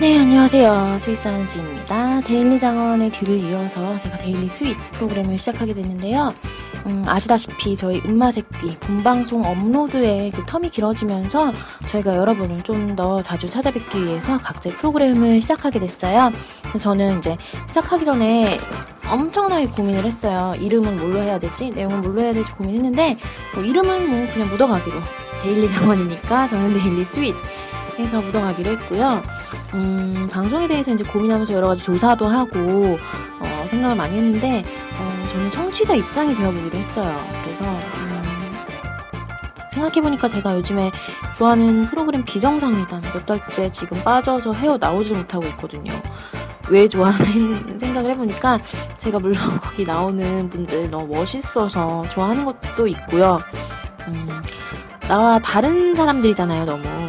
네, 안녕하세요. 스윗사운즈입니다. 데일리 장원의 뒤를 이어서 제가 데일리 스윗 프로그램을 시작하게 됐는데요. 음, 아시다시피 저희 음마새끼 본방송 업로드의 그 텀이 길어지면서 저희가 여러분을 좀 더 자주 찾아뵙기 위해서 각자 프로그램을 시작하게 됐어요. 저는 이제 시작하기 전에 엄청나게 고민을 했어요. 이름은 뭘로 해야 되지? 내용은 뭘로 해야 되지? 고민했는데 뭐 이름은 뭐 그냥 묻어가기로 데일리 장원이니까 저는 데일리 스윗 해서 묻어가기로 했고요. 음, 방송에 대해서 이제 고민하면서 여러 가지 조사도 하고 어, 생각을 많이 했는데 어, 저는 청취자 입장이 되어보기로 했어요. 그래서 음, 생각해보니까 제가 요즘에 좋아하는 프로그램 비정상회담 몇 달째 지금 빠져서 헤어 나오지 못하고 있거든요. 왜 좋아하는 생각을 해보니까 제가 물론 거기 나오는 분들 너무 멋있어서 좋아하는 것도 있고요. 음, 나와 다른 사람들이잖아요, 너무.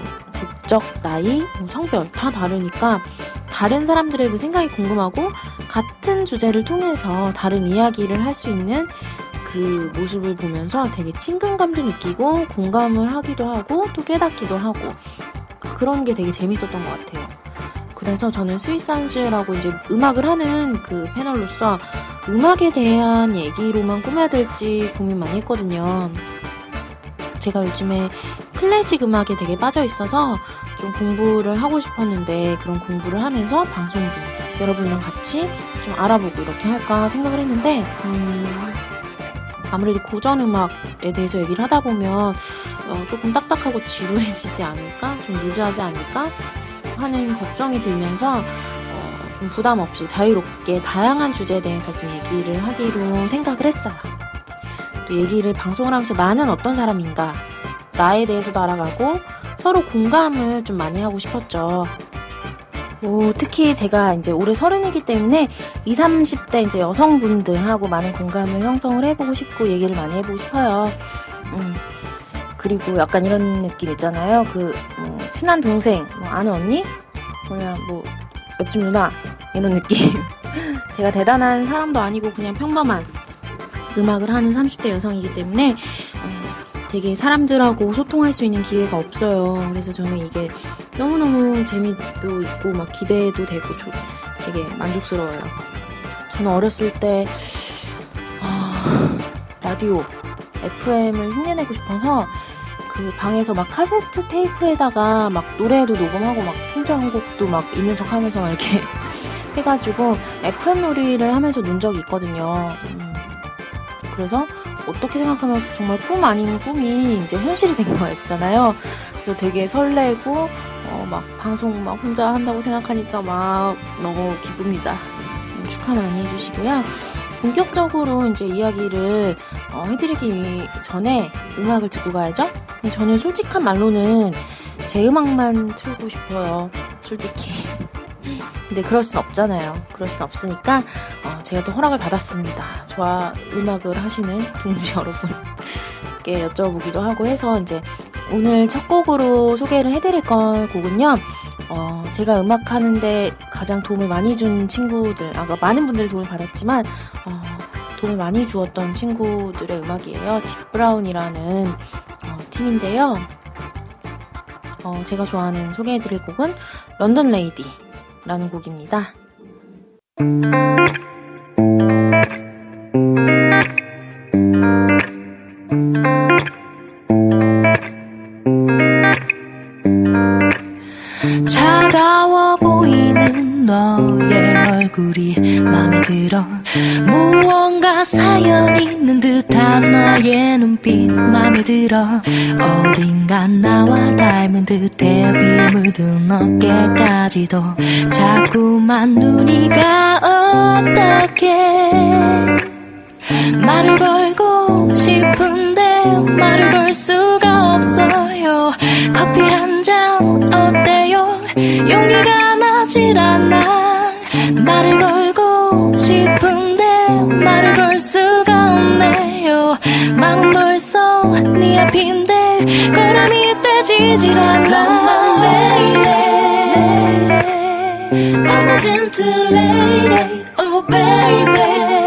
국적, 나이, 뭐 성별 다 다르니까 다른 사람들의 그 생각이 궁금하고 같은 주제를 통해서 다른 이야기를 할 수 있는 그 모습을 보면서 되게 친근감도 느끼고 공감을 하기도 하고 또 깨닫기도 하고 그런 게 되게 재밌었던 것 같아요. 그래서 저는 스윗사운즈라고 이제 음악을 하는 그 패널로서 음악에 대한 얘기로만 꾸며야 될지 고민 많이 했거든요. 제가 요즘에 클래식 음악에 되게 빠져 있어서 좀 공부를 하고 싶었는데 그런 공부를 하면서 방송도 여러분이랑 같이 좀 알아보고 이렇게 할까 생각을 했는데 음, 아무래도 고전 음악에 대해서 얘기를 하다 보면 어, 조금 딱딱하고 지루해지지 않을까? 좀 루즈하지 않을까? 하는 걱정이 들면서 어, 좀 부담 없이 자유롭게 다양한 주제에 대해서 좀 얘기를 하기로 생각을 했어요. 또 얘기를 방송을 하면서 나는 어떤 사람인가 나에 대해서도 알아가고 서로 공감을 좀 많이 하고 싶었죠. 오, 특히 제가 이제 올해 서른이기 때문에 20, 30대 이제 여성분들하고 많은 공감을 형성을 해보고 싶고 얘기를 많이 해보고 싶어요. 음, 그리고 약간 이런 느낌 있잖아요. 그, 뭐, 친한 동생, 뭐, 아는 언니? 뭐냐, 뭐, 옆집 누나? 이런 느낌. 제가 대단한 사람도 아니고 그냥 평범한 음악을 하는 30대 여성이기 때문에, 음, 되게 사람들하고 소통할 수 있는 기회가 없어요. 그래서 저는 이게 너무너무 재미도 있고 막 기대도 되고 조, 되게 만족스러워요. 저는 어렸을 때 아, 라디오 FM을 흉내내고 싶어서 그 방에서 막 카세트 테이프에다가 막 노래도 녹음하고 막 신청곡도 막 있는 척 하면서 막 이렇게 해가지고 FM 놀이를 하면서 논 적이 있거든요. 음, 그래서 어떻게 생각하면 정말 꿈 아닌 꿈이 이제 현실이 된 거였잖아요. 그래서 되게 설레고 어, 막 방송 막 혼자 한다고 생각하니까 막 너무 기쁩니다. 음, 축하 많이 해주시고요. 본격적으로 이제 이야기를 어, 해드리기 전에 음악을 듣고 가야죠. 저는 솔직한 말로는 제 음악만 틀고 싶어요. 솔직히. 근데 그럴 순 없잖아요. 그럴 순 없으니까 어, 제가 또 허락을 받았습니다. 좋아 음악을 하시는 동지 여러분께 여쭤보기도 하고 해서 이제 오늘 첫 곡으로 소개를 해드릴 건 곡은요. 어, 제가 음악 하는데 가장 도움을 많이 준 친구들, 아, 많은 분들이 도움을 받았지만, 어, 도움을 많이 주었던 친구들의 음악이에요. 딥브라운이라는 어, 팀인데요. 어, 제가 좋아하는 소개해드릴 곡은 런던 레이디. 라는 곡입니다. 차가워 보이는 너의 얼굴이 맘에 들어 무언가 사연 있는 듯한 너의 눈빛 맘에 들어 어딘가 나와 닮은 듯해 비 물든 어깨까지도 말을 걸고 싶은데 말을 걸 수가 없어요. 커피 한 잔 어때요? 용기가 나질 않아. 말을 걸고 싶은데 말을 걸 수가 없네요. 마음은 벌써 네 앞인데 걸음이 떼지질 않아. I'm a gentle lady. Oh baby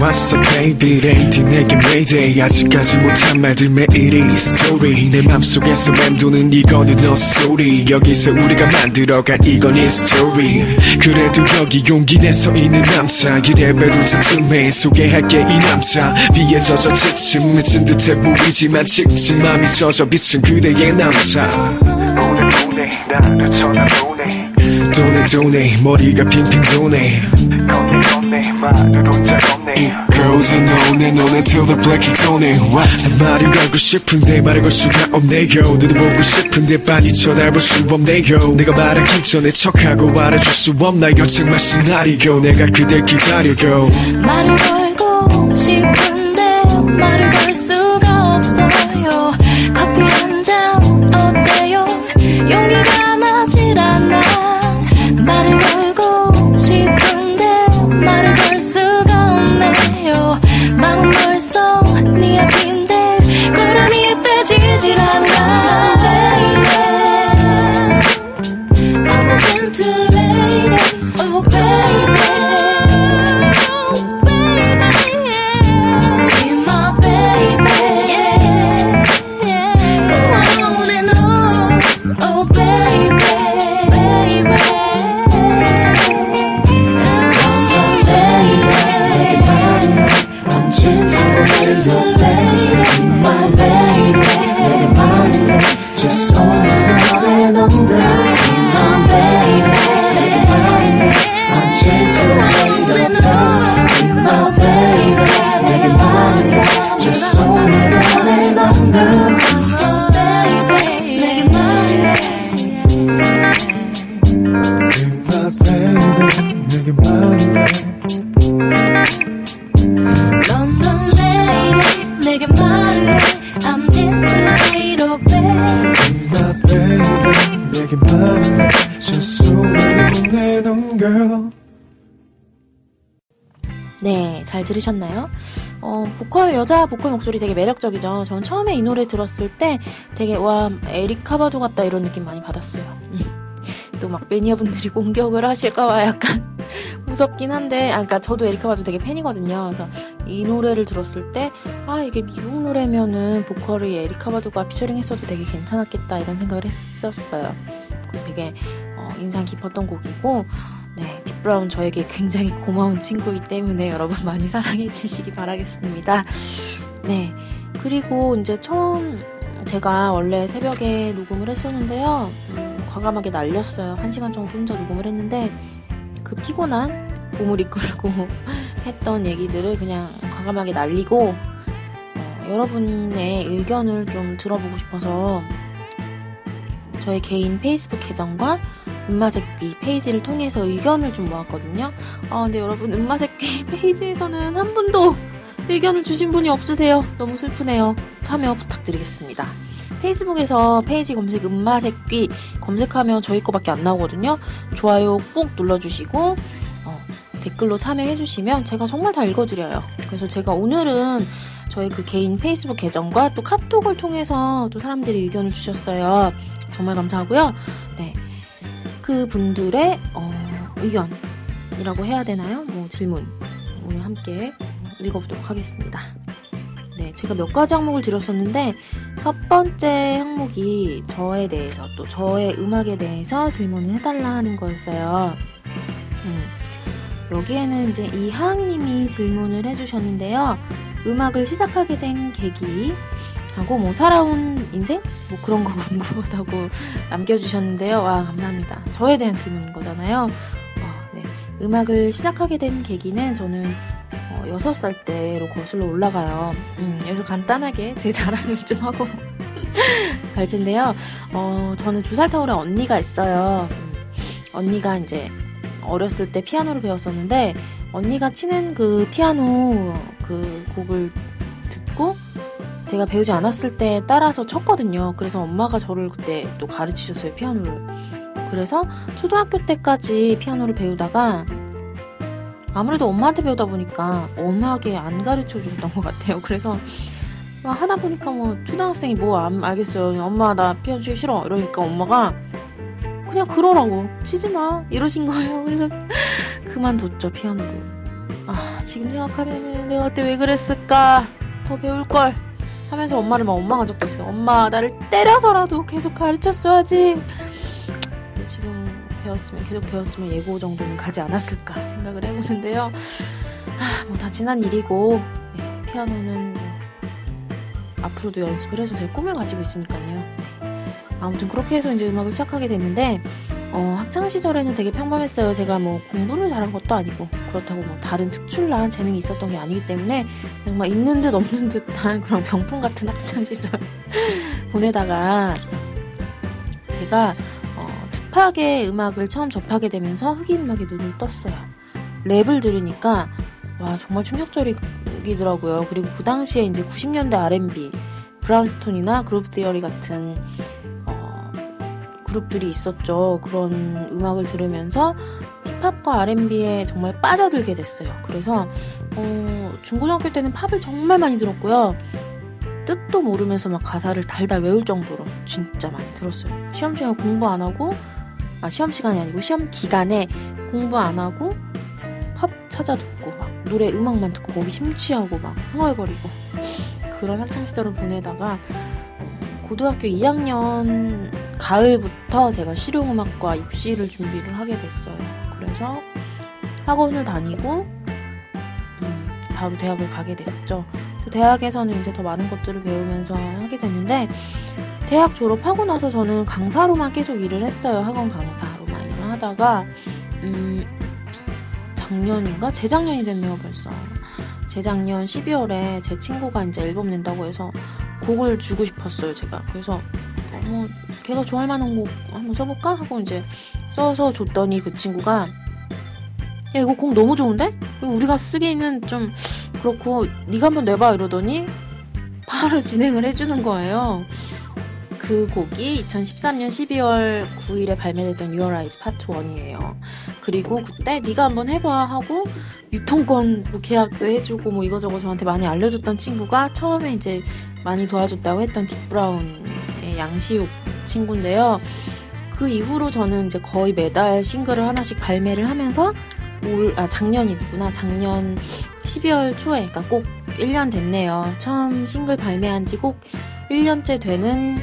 왔어 baby. lady 내게 mayday. 아직까지 못한 말들 매일이 스토리 내 맘속에서 맴도는 이거는 너 소리 여기서 우리가 만들어갈 이건 history 그래도 여기 용기 내서 있는 남자. 이래봬도 틈에 소개할게 이 남자. 비에 젖어 지침 늦은 듯해 보이지만 직진 맘이 젖어 비친 그대의 남자. 보내 나를 쳐다보네 도네 도네 머리가 핑핑 도네. goes on on and on until the black is on it. What's 말을 걸고 싶은데 말을 걸 수가 없네요 너도 보고 싶은데 빤히 쳐다볼 수 없네요 내가 말하기 전에 척하고 알아줄 수 없나요 정말 시나리오. 내가 그댈 기다려요 말을 걸고 싶은데 말을 걸 수가 없어요. 커피 한 잔 어때요? 용기가 나질 않아 말을 걸고 싶은데 말을 걸 수가 없네요. 마음은 벌써 네 앞인데 걸음이 떼지질 않아 여자 보컬 목소리 되게 매력적이죠. 전 처음에 이 노래 들었을 때 되게, 와, 에리카 바두 같다 이런 느낌 많이 받았어요. 또 막 매니아분들이 공격을 하실까봐 약간 무섭긴 한데, 아, 그니까 저도 에리카 바두 되게 팬이거든요. 그래서 이 노래를 들었을 때, 아, 이게 미국 노래면은 보컬을 에리카 바두가 피처링 했어도 되게 괜찮았겠다 이런 생각을 했었어요. 그래서 되게, 어, 인상 깊었던 곡이고, 브라운 저에게 굉장히 고마운 친구이기 때문에 여러분 많이 사랑해 주시기 바라겠습니다. 네, 그리고 이제 처음 제가 원래 새벽에 녹음을 했었는데요. 음, 과감하게 날렸어요. 한 시간 정도 혼자 녹음을 했는데 그 피곤한 몸을 이끌고 했던 얘기들을 그냥 과감하게 날리고 어, 여러분의 의견을 좀 들어보고 싶어서 저의 개인 페이스북 계정과 음마새끼 페이지를 통해서 의견을 좀 모았거든요. 아, 근데 여러분, 음마새끼 페이지에서는 한 분도 의견을 주신 분이 없으세요. 너무 슬프네요. 참여 부탁드리겠습니다. 페이스북에서 페이지 검색 음마새끼 검색하면 저희 거밖에 안 나오거든요. 좋아요 꾹 눌러주시고, 어, 댓글로 참여해주시면 제가 정말 다 읽어드려요. 그래서 제가 오늘은 저희 그 개인 페이스북 계정과 또 카톡을 통해서 또 사람들이 의견을 주셨어요. 정말 감사하고요. 네. 그 분들의 어, 의견이라고 해야 되나요? 뭐 질문 오늘 함께 읽어보도록 하겠습니다. 네, 제가 몇 가지 항목을 드렸었는데 첫 번째 항목이 저에 대해서 또 저의 음악에 대해서 질문을 해달라 하는 거였어요. 음, 여기에는 이제 이하은님이 질문을 해주셨는데요. 음악을 시작하게 된 계기 하고 뭐 살아온 인생 뭐 그런 거 궁금하다고 남겨주셨는데요. 와 감사합니다. 저에 대한 질문인 거잖아요. 어, 네. 음악을 시작하게 된 계기는 저는 어, 6살 때로 거슬러 올라가요. 음, 여기서 간단하게 제 자랑을 좀 하고 갈 텐데요. 어, 저는 두살 터울에 언니가 있어요. 음, 언니가 이제 어렸을 때 피아노를 배웠었는데 언니가 치는 그 피아노 그 곡을 듣고 제가 배우지 않았을 때 따라서 쳤거든요. 그래서 엄마가 저를 그때 또 가르치셨어요, 피아노를. 그래서 초등학교 때까지 피아노를 배우다가 아무래도 엄마한테 배우다 보니까 엄하게 안 가르쳐 주셨던 것 같아요. 그래서 막 하다 보니까 뭐 초등학생이 뭐 안 알겠어요. 엄마 나 피아노 치기 싫어. 이러니까 엄마가 그냥 그러라고 치지 마 이러신 거예요. 그래서 그만뒀죠 피아노를. 아 지금 생각하면은 내가 그때 왜 그랬을까 더 배울 걸 하면서 엄마를 막 원망한 적도 있어요. 엄마 나를 때려서라도 계속 가르쳤어야지. 지금 배웠으면 계속 배웠으면 예고 정도는 가지 않았을까 생각을 해보는데요. 아, 뭐 다 지난 일이고 네, 피아노는 뭐 앞으로도 연습을 해서 제 꿈을 가지고 있으니까요. 네. 아무튼 그렇게 해서 이제 음악을 시작하게 됐는데 어, 학창 시절에는 되게 평범했어요. 제가 뭐 공부를 잘한 것도 아니고 그렇다고 뭐 다른 특출난 재능이 있었던 게 아니기 때문에 정말 있는 듯 없는 듯한 그런 병풍 같은 학창 시절 보내다가 제가 어, 투팍의 음악을 처음 접하게 되면서 흑인 음악에 눈을 떴어요. 랩을 들으니까 와 정말 충격적이더라고요. 그리고 그 당시에 이제 90년대 R&B 브라운스톤이나 그루브 띠어리 같은 그룹들이 있었죠. 그런 음악을 들으면서 힙합과 R&B에 정말 빠져들게 됐어요. 그래서 어, 중고등학교 때는 팝을 정말 많이 들었고요. 뜻도 모르면서 막 가사를 달달 외울 정도로 진짜 많이 들었어요. 시험 시간 공부 안 하고 아 시험 시간이 아니고 시험 기간에 공부 안 하고 팝 찾아 듣고 막 노래 음악만 듣고 거기 심취하고 막 흥얼거리고 그런 학창 시절을 보내다가 어, 고등학교 2학년 가을부터 제가 실용음악과 입시를 준비를 하게 됐어요. 그래서 학원을 다니고 음, 바로 대학을 가게 됐죠. 그래서 대학에서는 이제 더 많은 것들을 배우면서 하게 됐는데 대학 졸업하고 나서 저는 강사로만 계속 일을 했어요. 학원 강사로만 일을 하다가 음, 작년인가 재작년이 됐네요 벌써. 재작년 12월에 제 친구가 이제 앨범 낸다고 해서 곡을 주고 싶었어요 제가. 그래서 뭐 걔가 좋아할 만한 곡 한번 써볼까 하고 이제 써서 줬더니 그 친구가 야 이거 곡 너무 좋은데 우리가 쓰기는 좀 그렇고 네가 한번 내봐 이러더니 바로 진행을 해주는 거예요. 그 곡이 2013년 12월 9일에 발매됐던 Your Eyes Part 1이에요. 그리고 그때 네가 한번 해봐 하고 유통권 뭐 계약도 해주고 뭐 이거저거 저한테 많이 알려줬던 친구가 처음에 이제 많이 도와줬다고 했던 딥브라운의 양시욱 친구인데요. 그 이후로 저는 이제 거의 매달 싱글을 하나씩 발매를 하면서 올, 아, 작년이구나. 작년 12월 초에, 그러니까 꼭 1년 됐네요. 처음 싱글 발매한 지 꼭 1년째 되는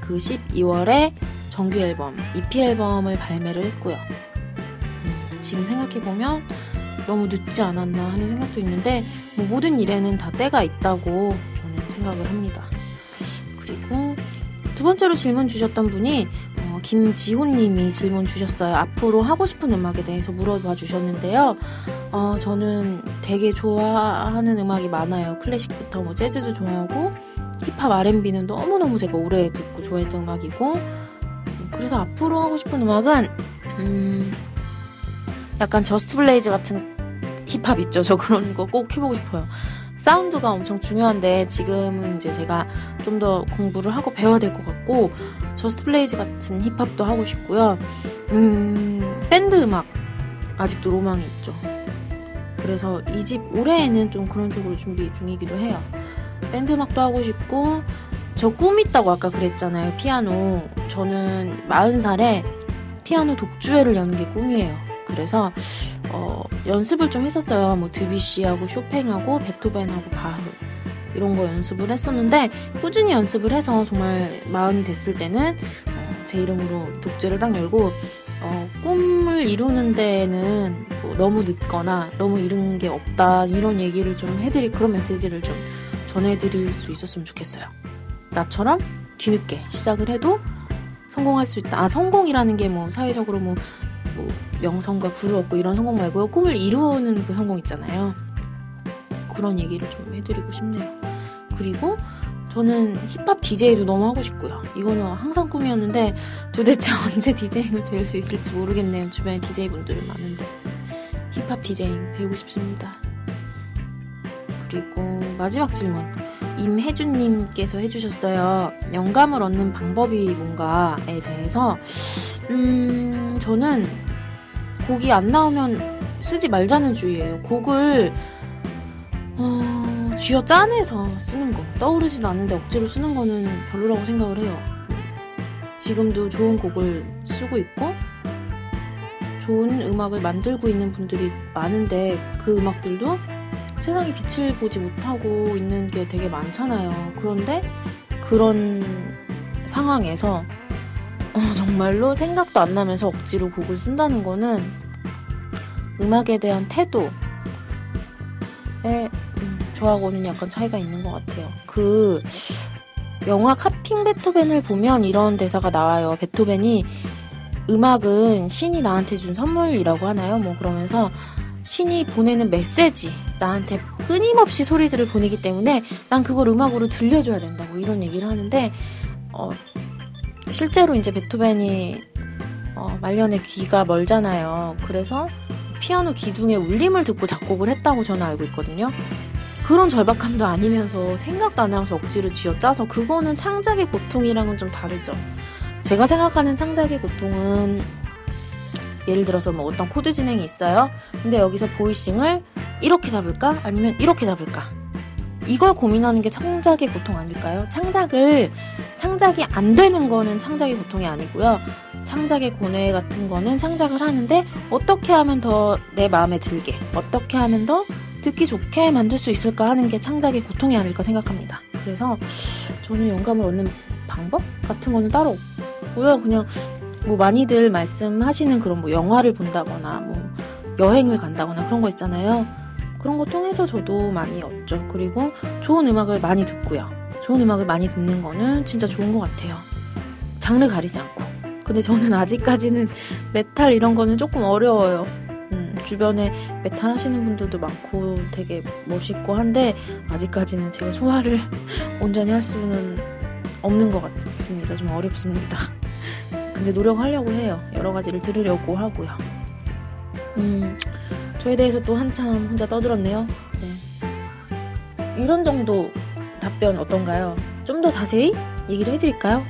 그 12월에 정규 앨범, EP 앨범을 발매를 했고요. 음, 지금 생각해보면 너무 늦지 않았나 하는 생각도 있는데, 뭐 모든 일에는 다 때가 있다고 저는 생각을 합니다. 그리고 두 번째로 질문 주셨던 분이 어, 김지호님이 질문 주셨어요. 앞으로 하고 싶은 음악에 대해서 물어봐 주셨는데요. 어, 저는 되게 좋아하는 음악이 많아요. 클래식부터 뭐 재즈도 좋아하고 힙합 R&B는 너무너무 제가 오래 듣고 좋아했던 음악이고 그래서 앞으로 하고 싶은 음악은 음, 약간 저스트 블레이즈 같은 힙합 있죠. 저 그런 거 꼭 해보고 싶어요. 사운드가 엄청 중요한데 지금은 이제 제가 좀 더 공부를 하고 배워야 될 것 같고 저스트 블레이즈 같은 힙합도 하고 싶고요. 음, 밴드 음악 아직도 로망이 있죠. 그래서 2집 올해에는 좀 그런 쪽으로 준비 중이기도 해요. 밴드 음악도 하고 싶고 저 꿈 있다고 아까 그랬잖아요. 피아노. 저는 40살에 피아노 독주회를 여는 게 꿈이에요. 그래서 어, 연습을 좀 했었어요. 뭐 드비시하고 쇼팽하고 베토벤하고 바흐 이런 거 연습을 했었는데 꾸준히 연습을 해서 정말 마흔이 됐을 때는 어, 제 이름으로 독재를 딱 열고 어, 꿈을 이루는 데는 뭐 너무 늦거나 너무 이른 게 없다 이런 얘기를 좀 해드릴 그런 메시지를 좀 전해드릴 수 있었으면 좋겠어요. 나처럼 뒤늦게 시작을 해도 성공할 수 있다. 아 성공이라는 게 뭐 사회적으로 뭐, 뭐 명성과 부를 얻고 이런 성공 말고요. 꿈을 이루는 그 성공 있잖아요. 그런 얘기를 좀 해드리고 싶네요. 그리고 저는 힙합 DJ도 너무 하고 싶고요. 이거는 항상 꿈이었는데 도대체 언제 디제잉을 배울 수 있을지 모르겠네요. 주변에 DJ 분들이 많은데 힙합 디제잉 배우고 싶습니다. 그리고 마지막 질문 임혜준님께서 해주셨어요. 영감을 얻는 방법이 뭔가에 대해서 음 저는 곡이 안 나오면 쓰지 말자는 주의예요. 곡을 어, 쥐어 짜내서 쓰는 거 떠오르지도 않는데 억지로 쓰는 거는 별로라고 생각을 해요. 지금도 좋은 곡을 쓰고 있고 좋은 음악을 만들고 있는 분들이 많은데 그 음악들도 세상에 빛을 보지 못하고 있는 게 되게 많잖아요. 그런데 그런 상황에서 어, 정말로 생각도 안 나면서 억지로 곡을 쓴다는 거는 음악에 대한 태도에 음, 저하고는 약간 차이가 있는 것 같아요. 그 영화 카핑 베토벤을 보면 이런 대사가 나와요. 베토벤이 음악은 신이 나한테 준 선물이라고 하나요? 뭐 그러면서 신이 보내는 메시지 나한테 끊임없이 소리들을 보내기 때문에 난 그걸 음악으로 들려줘야 된다고 뭐 이런 얘기를 하는데 어, 실제로 이제 베토벤이 어, 말년에 귀가 멀잖아요. 그래서 피아노 기둥의 울림을 듣고 작곡을 했다고 저는 알고 있거든요. 그런 절박함도 아니면서 생각도 안 하면서 억지로 쥐어짜서 그거는 창작의 고통이랑은 좀 다르죠. 제가 생각하는 창작의 고통은 예를 들어서 뭐 어떤 코드 진행이 있어요. 근데 여기서 voicing을 이렇게 잡을까? 아니면 이렇게 잡을까? 이걸 고민하는 게 창작의 고통 아닐까요? 창작을, 창작이 안 되는 거는 창작의 고통이 아니고요. 창작의 고뇌 같은 거는 창작을 하는데 어떻게 하면 더 내 마음에 들게, 어떻게 하면 더 듣기 좋게 만들 수 있을까 하는 게 창작의 고통이 아닐까 생각합니다. 그래서 저는 영감을 얻는 방법 같은 거는 따로 없고요. 그냥 뭐 많이들 말씀하시는 그런 뭐 영화를 본다거나 뭐 여행을 간다거나 그런 거 있잖아요. 그런 거 통해서 저도 많이 얻죠. 그리고 좋은 음악을 많이 듣고요. 좋은 음악을 많이 듣는 거는 진짜 좋은 것 같아요. 장르 가리지 않고. 근데 저는 아직까지는 메탈 이런 거는 조금 어려워요. 음, 주변에 메탈 하시는 분들도 많고 되게 멋있고 한데 아직까지는 제가 소화를 온전히 할 수는 없는 것 같습니다. 좀 어렵습니다. 근데 노력하려고 해요. 여러 가지를 들으려고 하고요. 음, 저에 대해서 또 한참 혼자 떠들었네요. 네. 이런 정도 답변 어떤가요? 좀 더 자세히 얘기를 해드릴까요?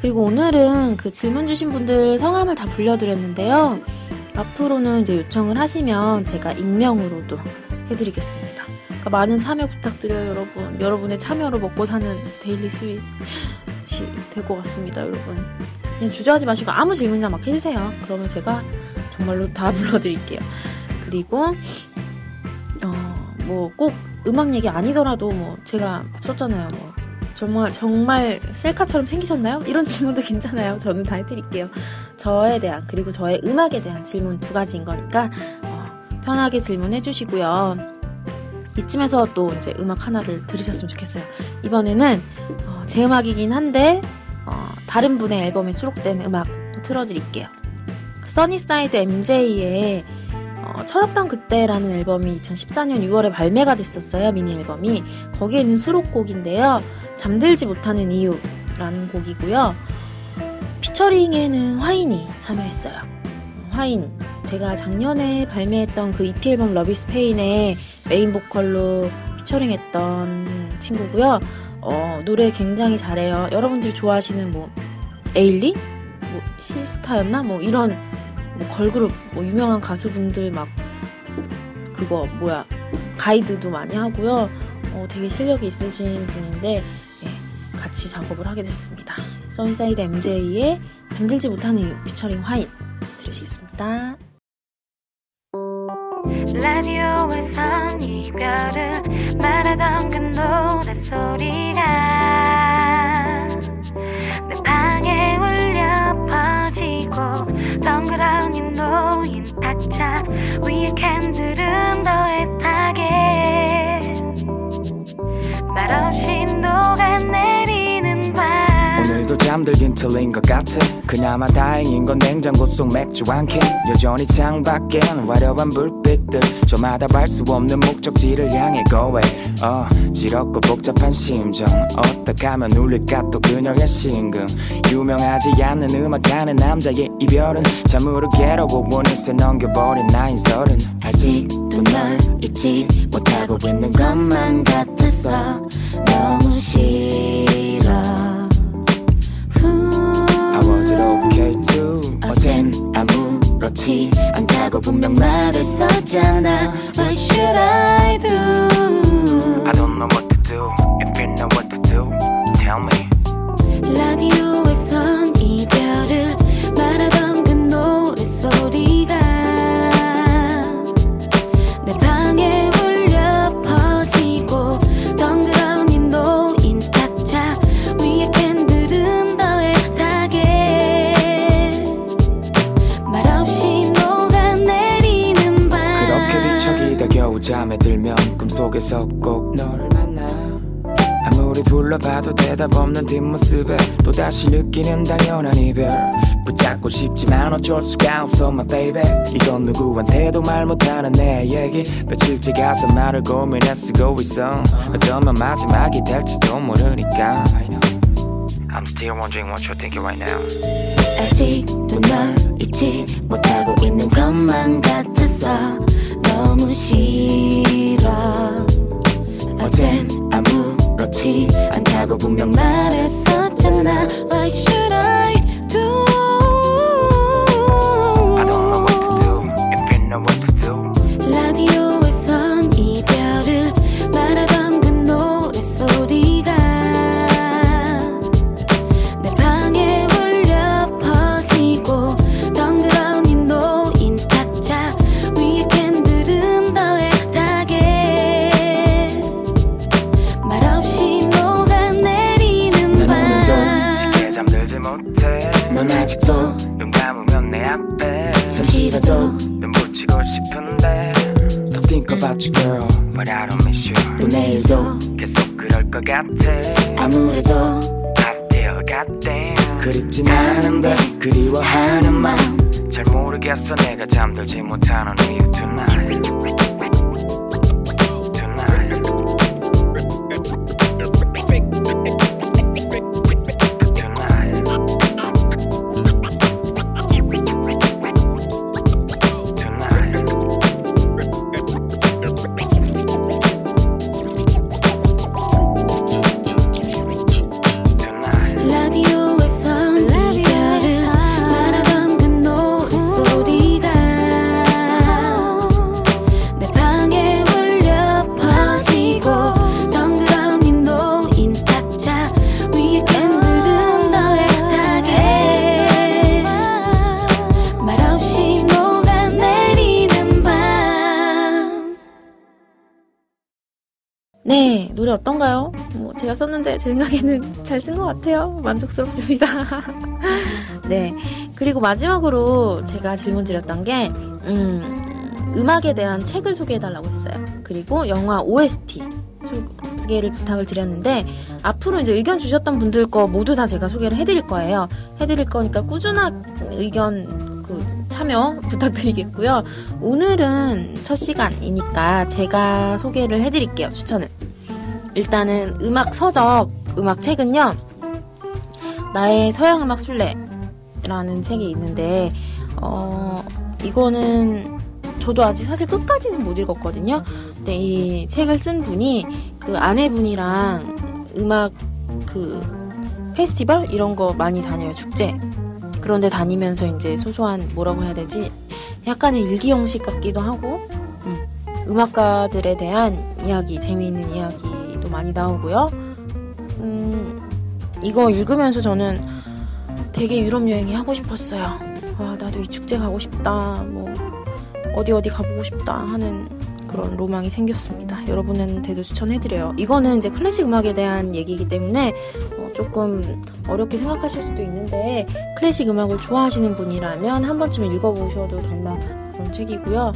그리고 오늘은 그 질문 주신 분들 성함을 다 불려드렸는데요. 앞으로는 이제 요청을 하시면 제가 익명으로도 해드리겠습니다. 그러니까 많은 참여 부탁드려요, 여러분. 여러분의 참여로 먹고 사는 데일리 스윗이 될 것 같습니다, 여러분. 그냥 주저하지 마시고 아무 질문이나 막 해주세요. 그러면 제가 정말로 다 불러드릴게요. 그리고 어, 뭐 꼭 음악 얘기 아니더라도 뭐 제가 썼잖아요. 뭐 정말 정말 셀카처럼 생기셨나요? 이런 질문도 괜찮아요. 저는 다 해드릴게요. 저에 대한 그리고 저의 음악에 대한 질문 두 가지인 거니까 어, 편하게 질문해 주시고요. 이쯤에서 또 이제 음악 하나를 들으셨으면 좋겠어요. 이번에는 어, 제 음악이긴 한데 어, 다른 분의 앨범에 수록된 음악 틀어드릴게요. 써니사이드 MJ의 어, 철없던 그때라는 앨범이 2014년 6월에 발매가 됐었어요. 미니 앨범이. 거기에 있는 수록곡인데요. 잠들지 못하는 이유라는 곡이고요. 피처링에는 화인이 참여했어요. 화인. 제가 작년에 발매했던 그 EP 앨범 Love is Pain의 메인 보컬로 피처링했던 친구고요. 어, 노래 굉장히 잘해요. 여러분들이 좋아하시는 뭐 에일리, 뭐 시스타였나 뭐 이런 뭐 걸그룹 뭐 유명한 가수분들 막 그거 뭐야 가이드도 많이 하고요. 어, 되게 실력이 있으신 분인데 예, 같이 작업을 하게 됐습니다. 써니사이드 MJ의 잠들지 못하는 이유 피처링 화인 들으시겠습니다. 라디오에선 이별을 말하던 그 노래소리가 내 방에 울려 퍼지고 덩그러니 놓인 탁자 위에 캔들은 더 애타게. 말없이 녹아내리는 밤 오늘도 잠들긴 틀린 것 같아. 그나마 다행인 건 냉장고 속 맥주 한캔. 여전히 창밖엔 화려한 불빛들. 저마다 발수 없는 목적지를 향해 고해 어 지럽고 복잡한 심정. 어떡하면 울릴까 또 그녀의 심금. 유명하지 않는 음악하는 남자의 이별은 참으로 괴로워. 원해서 넘겨버린 나인 서른. 아직도 널 잊지 못하고 있는 것만 같았어 너무 아무렇지 않다고 분명 말했었잖아 What should I do I don't know what to do If you know what to do Tell me 라디오 속에서 꼭 너를 만나. 아무리 불러봐도 대답 없는 뒷모습에 또다시 느끼는 당연한 이별. 붙잡고 싶지만 어쩔 수가 없어 my baby. 이건 누구한테도 말 못하는 내 얘기. 며칠째 가서 말을 고민해 쓰고 있어. 어쩌면 마지막이 될지도 모르니까. I'm still wondering what you're thinking right now. 아직도 널 잊지 못하고 있는 것만 같았어 너무 싫어 어젠 아무렇지 않다고 분명 말했었잖아. Why should 잠들지 못하는 이유 tonight 어떤가요? 뭐 제가 썼는데 제 생각에는 잘 쓴 것 같아요. 만족스럽습니다. 네, 그리고 마지막으로 제가 질문 드렸던 게 음, 음악에 대한 책을 소개해달라고 했어요. 그리고 영화 OST 소개를 부탁을 드렸는데 앞으로 이제 의견 주셨던 분들 거 모두 다 제가 소개를 해드릴 거예요. 해드릴 거니까 꾸준한 의견 그 참여 부탁드리겠고요. 오늘은 첫 시간이니까 제가 소개를 해드릴게요. 추천을. 일단은 음악 서적 음악 책은요. 나의 서양 음악 순례라는 책이 있는데 어 이거는 저도 아직 사실 끝까지는 못 읽었거든요. 근데 이 책을 쓴 분이 그 아내분이랑 음악 그 페스티벌 이런 거 많이 다녀요 축제 그런데 다니면서 이제 소소한 뭐라고 해야 되지 약간의 일기 형식 같기도 하고 음, 음악가들에 대한 이야기 재미있는 이야기 도 많이 나오고요 음, 이거 읽으면서 저는 되게 유럽 여행이 하고 싶었어요 와 나도 이 축제 가고 싶다 뭐 어디 어디 가보고 싶다 하는 그런 로망이 생겼습니다. 여러분한테도 추천해드려요. 이거는 이제 클래식 음악에 대한 얘기이기 때문에 어, 조금 어렵게 생각하실 수도 있는데 클래식 음악을 좋아하시는 분이라면 한 번쯤 읽어보셔도 될 만한 그런 책이고요.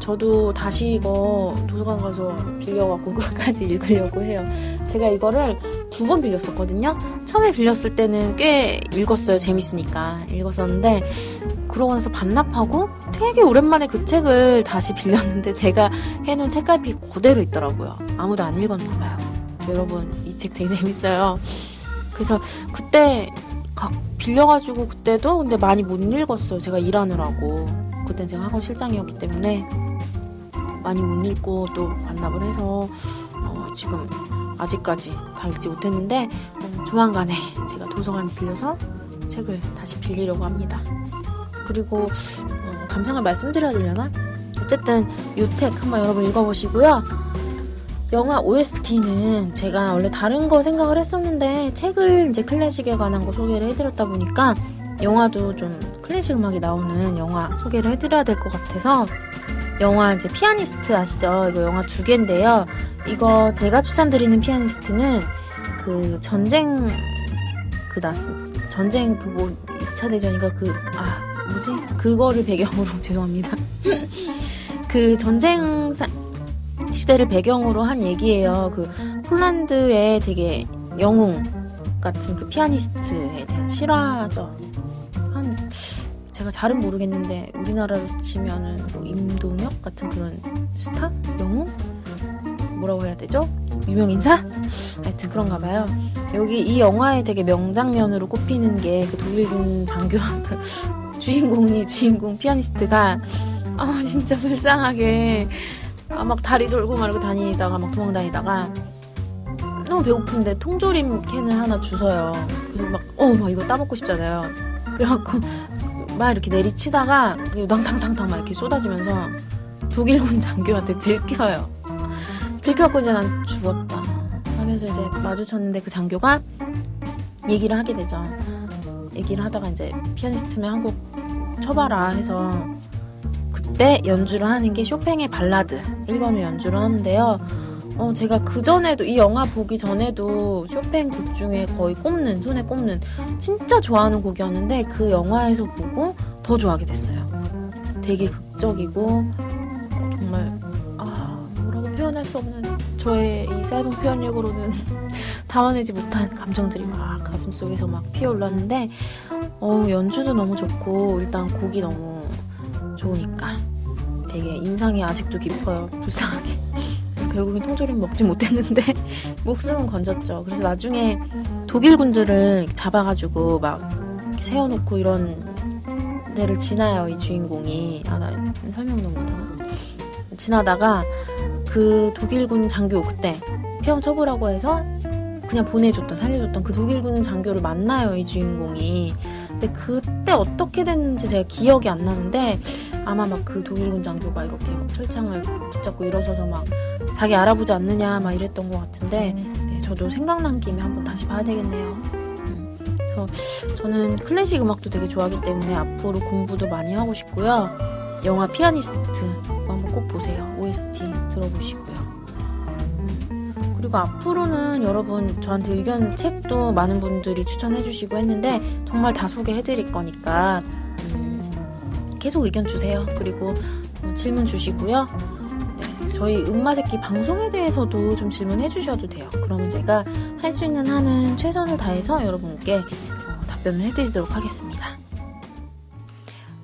저도 다시 이거 도서관 가서 빌려갖고 끝까지 읽으려고 해요. 제가 이거를 두 번 빌렸었거든요. 처음에 빌렸을 때는 꽤 읽었어요. 재밌으니까 읽었었는데 그러고 나서 반납하고 되게 오랜만에 그 책을 다시 빌렸는데 제가 해놓은 책갈피 그대로 있더라고요. 아무도 안 읽었나 봐요. 여러분 이 책 되게 재밌어요. 그래서 그때 각 빌려가지고 그때도 근데 많이 못 읽었어요. 제가 일하느라고 그땐 제가 학원 실장이었기 때문에 많이 못 읽고 또 반납을 해서 어, 지금 아직까지 다 읽지 못했는데 어, 조만간에 제가 도서관에 들려서 책을 다시 빌리려고 합니다. 그리고 음, 감상을 말씀드려야 되려나? 어쨌든 이 책 한번 여러분 읽어보시고요. 영화 OST는 제가 원래 다른 거 생각을 했었는데 책을 이제 클래식에 관한 거 소개를 해드렸다 보니까 영화도 좀 클래식 음악이 나오는 영화 소개를 해드려야 될 것 같아서 영화 이제 피아니스트 아시죠? 이거 영화 두 개인데요. 이거 제가 추천드리는 피아니스트는 그 전쟁 그 났, 전쟁 그 뭐 2차 대전인가 그, 아, 뭐지? 그거를 배경으로 죄송합니다. 그 전쟁 사- 시대를 배경으로 한 얘기예요. 그 폴란드의 되게 영웅 같은 그 피아니스트에 대한 실화죠. 한 제가 잘은 모르겠는데 우리나라로 치면은 뭐 임동혁 같은 그런 스타 영웅 뭐라고 해야 되죠? 유명 인사? 하여튼 그런가 봐요. 여기 이 영화의 되게 명장면으로 꼽히는 게 그 독일군 장교 그 주인공이 주인공 피아니스트가 아 진짜 불쌍하게 아, 막 다리 졸고 말고 다니다가 막 도망 다니다가 너무 배고픈데 통조림 캔을 하나 주서요. 그래서 막 어 막 이거 따먹고 싶잖아요. 그래갖고 막 이렇게 내리치다가 낭탕탕탕 막 이렇게 쏟아지면서 독일군 장교한테 들켜요. 들켜갖고 이제 난 죽었다 하면서 이제 마주쳤는데 그 장교가 얘기를 하게 되죠. 얘기를 하다가 이제 피아니스트는 한곡 쳐봐라 해서 그때 연주를 하는 게 쇼팽의 발라드 1번을 연주를 하는데요. 어, 제가 그 전에도 이 영화 보기 전에도 쇼팽 곡 중에 거의 꼽는 손에 꼽는 진짜 좋아하는 곡이었는데 그 영화에서 보고 더 좋아하게 됐어요. 되게 극적이고 어, 정말 아 뭐라고 표현할 수 없는 저의 이 짧은 표현력으로는 담아내지 못한 감정들이 막 가슴 속에서 막 피어올랐는데 어, 연주도 너무 좋고 일단 곡이 너무 좋으니까 되게 인상이 아직도 깊어요. 불쌍하게. 결국엔 통조림 먹지 못했는데 목숨은 건졌죠. 그래서 나중에 독일 군들을 잡아가지고 막 세워놓고 이런 데를 지나요. 이 주인공이 아 나 설명 너무 못하나? 지나다가 그 독일군 장교 그때 피험 쳐보라고 해서 그냥 보내줬던 살려줬던 그 독일군 장교를 만나요 이 주인공이 근데 그때 어떻게 됐는지 제가 기억이 안 나는데 아마 막 그 독일군 장교가 이렇게 막 철창을 붙잡고 일어서서 막 자기 알아보지 않느냐 막 이랬던 것 같은데 네, 저도 생각난 김에 한번 다시 봐야 되겠네요. 음, 그래서 저는 클래식 음악도 되게 좋아하기 때문에 앞으로 공부도 많이 하고 싶고요. 영화 피아니스트 한번 꼭 보세요. OST 들어보시고요. 그리고 앞으로는 여러분 저한테 의견 책도 많은 분들이 추천해 주시고 했는데 정말 다 소개해 드릴 거니까 음, 계속 의견 주세요. 그리고 어, 질문 주시고요. 네, 저희 음마새끼 방송에 대해서도 좀 질문해 주셔도 돼요. 그러면 제가 할 수 있는 한은 최선을 다해서 여러분께 어, 답변을 해드리도록 하겠습니다.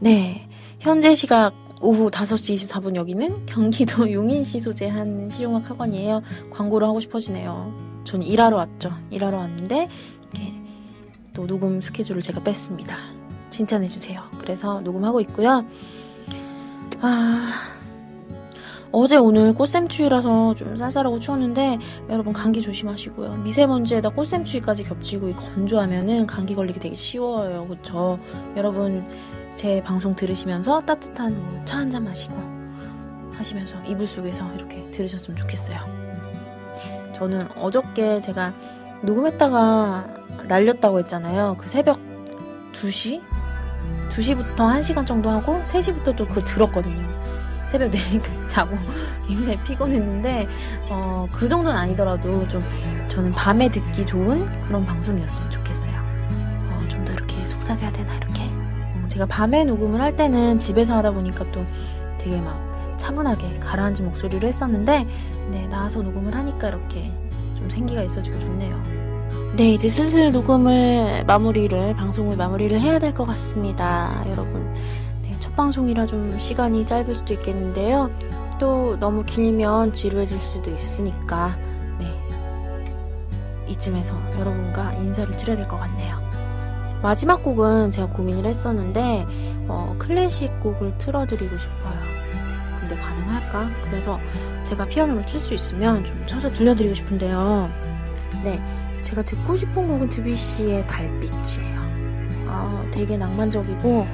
네, 현재 시각 오후 5시 24분 여기는 경기도 용인시 소재 한 실용학 학원이에요. 광고를 하고 싶어지네요. 전 일하러 왔죠. 일하러 왔는데 이렇게 또 녹음 스케줄을 제가 뺐습니다. 칭찬해주세요. 그래서 녹음하고 있고요. 아 어제 오늘 꽃샘추위라서 좀 쌀쌀하고 추웠는데 여러분 감기 조심하시고요. 미세먼지에다 꽃샘추위까지 겹치고 건조하면은 감기 걸리기 되게 쉬워요. 그쵸? 여러분 제 방송 들으시면서 따뜻한 차 한 잔 마시고 하시면서 이불 속에서 이렇게 들으셨으면 좋겠어요. 음. 저는 어저께 제가 녹음했다가 날렸다고 했잖아요. 그 새벽 2시? 2시부터 1시간 정도 하고 3시부터 또 그거 들었거든요. 새벽 4시 자고 굉장히 피곤했는데 어, 그 정도는 아니더라도 좀 저는 밤에 듣기 좋은 그런 방송이었으면 좋겠어요. 어, 좀 더 이렇게 속삭여야 되나 이렇게 제가 밤에 녹음을 할 때는 집에서 하다 보니까 또 되게 막 차분하게 가라앉은 목소리로 했었는데 네 나와서 녹음을 하니까 이렇게 좀 생기가 있어지고 좋네요. 네 이제 슬슬 녹음을 마무리를 방송을 마무리를 해야 될 것 같습니다, 여러분. 네, 첫 방송이라 좀 시간이 짧을 수도 있겠는데요. 또 너무 길면 지루해질 수도 있으니까 네 이쯤에서 여러분과 인사를 드려야 될 것 같네요. 마지막 곡은 제가 고민을 했었는데 어, 클래식 곡을 틀어드리고 싶어요. 근데 가능할까? 그래서 제가 피아노를 칠 수 있으면 좀 쳐서 들려드리고 싶은데요. 네, 제가 듣고 싶은 곡은 드뷔시의 달빛이에요. 어, 되게 낭만적이고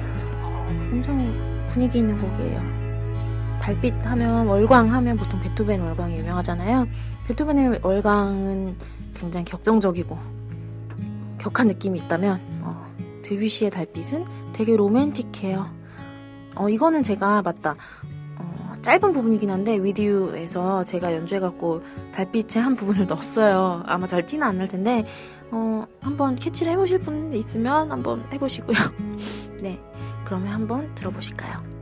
엄청 분위기 있는 곡이에요. 달빛 하면 월광 하면 보통 베토벤 월광이 유명하잖아요. 베토벤의 월광은 굉장히 격정적이고 격한 느낌이 있다면 어, 드뷔시의 달빛은 되게 로맨틱해요. 어, 이거는 제가 맞다. 어, 짧은 부분이긴 한데 위디오에서 제가 연주해갖고 달빛의 한 부분을 넣었어요. 아마 잘 티는 안 날 텐데 어, 한번 캐치를 해보실 분 있으면 한번 해보시고요. 네, 그러면 한번 들어보실까요?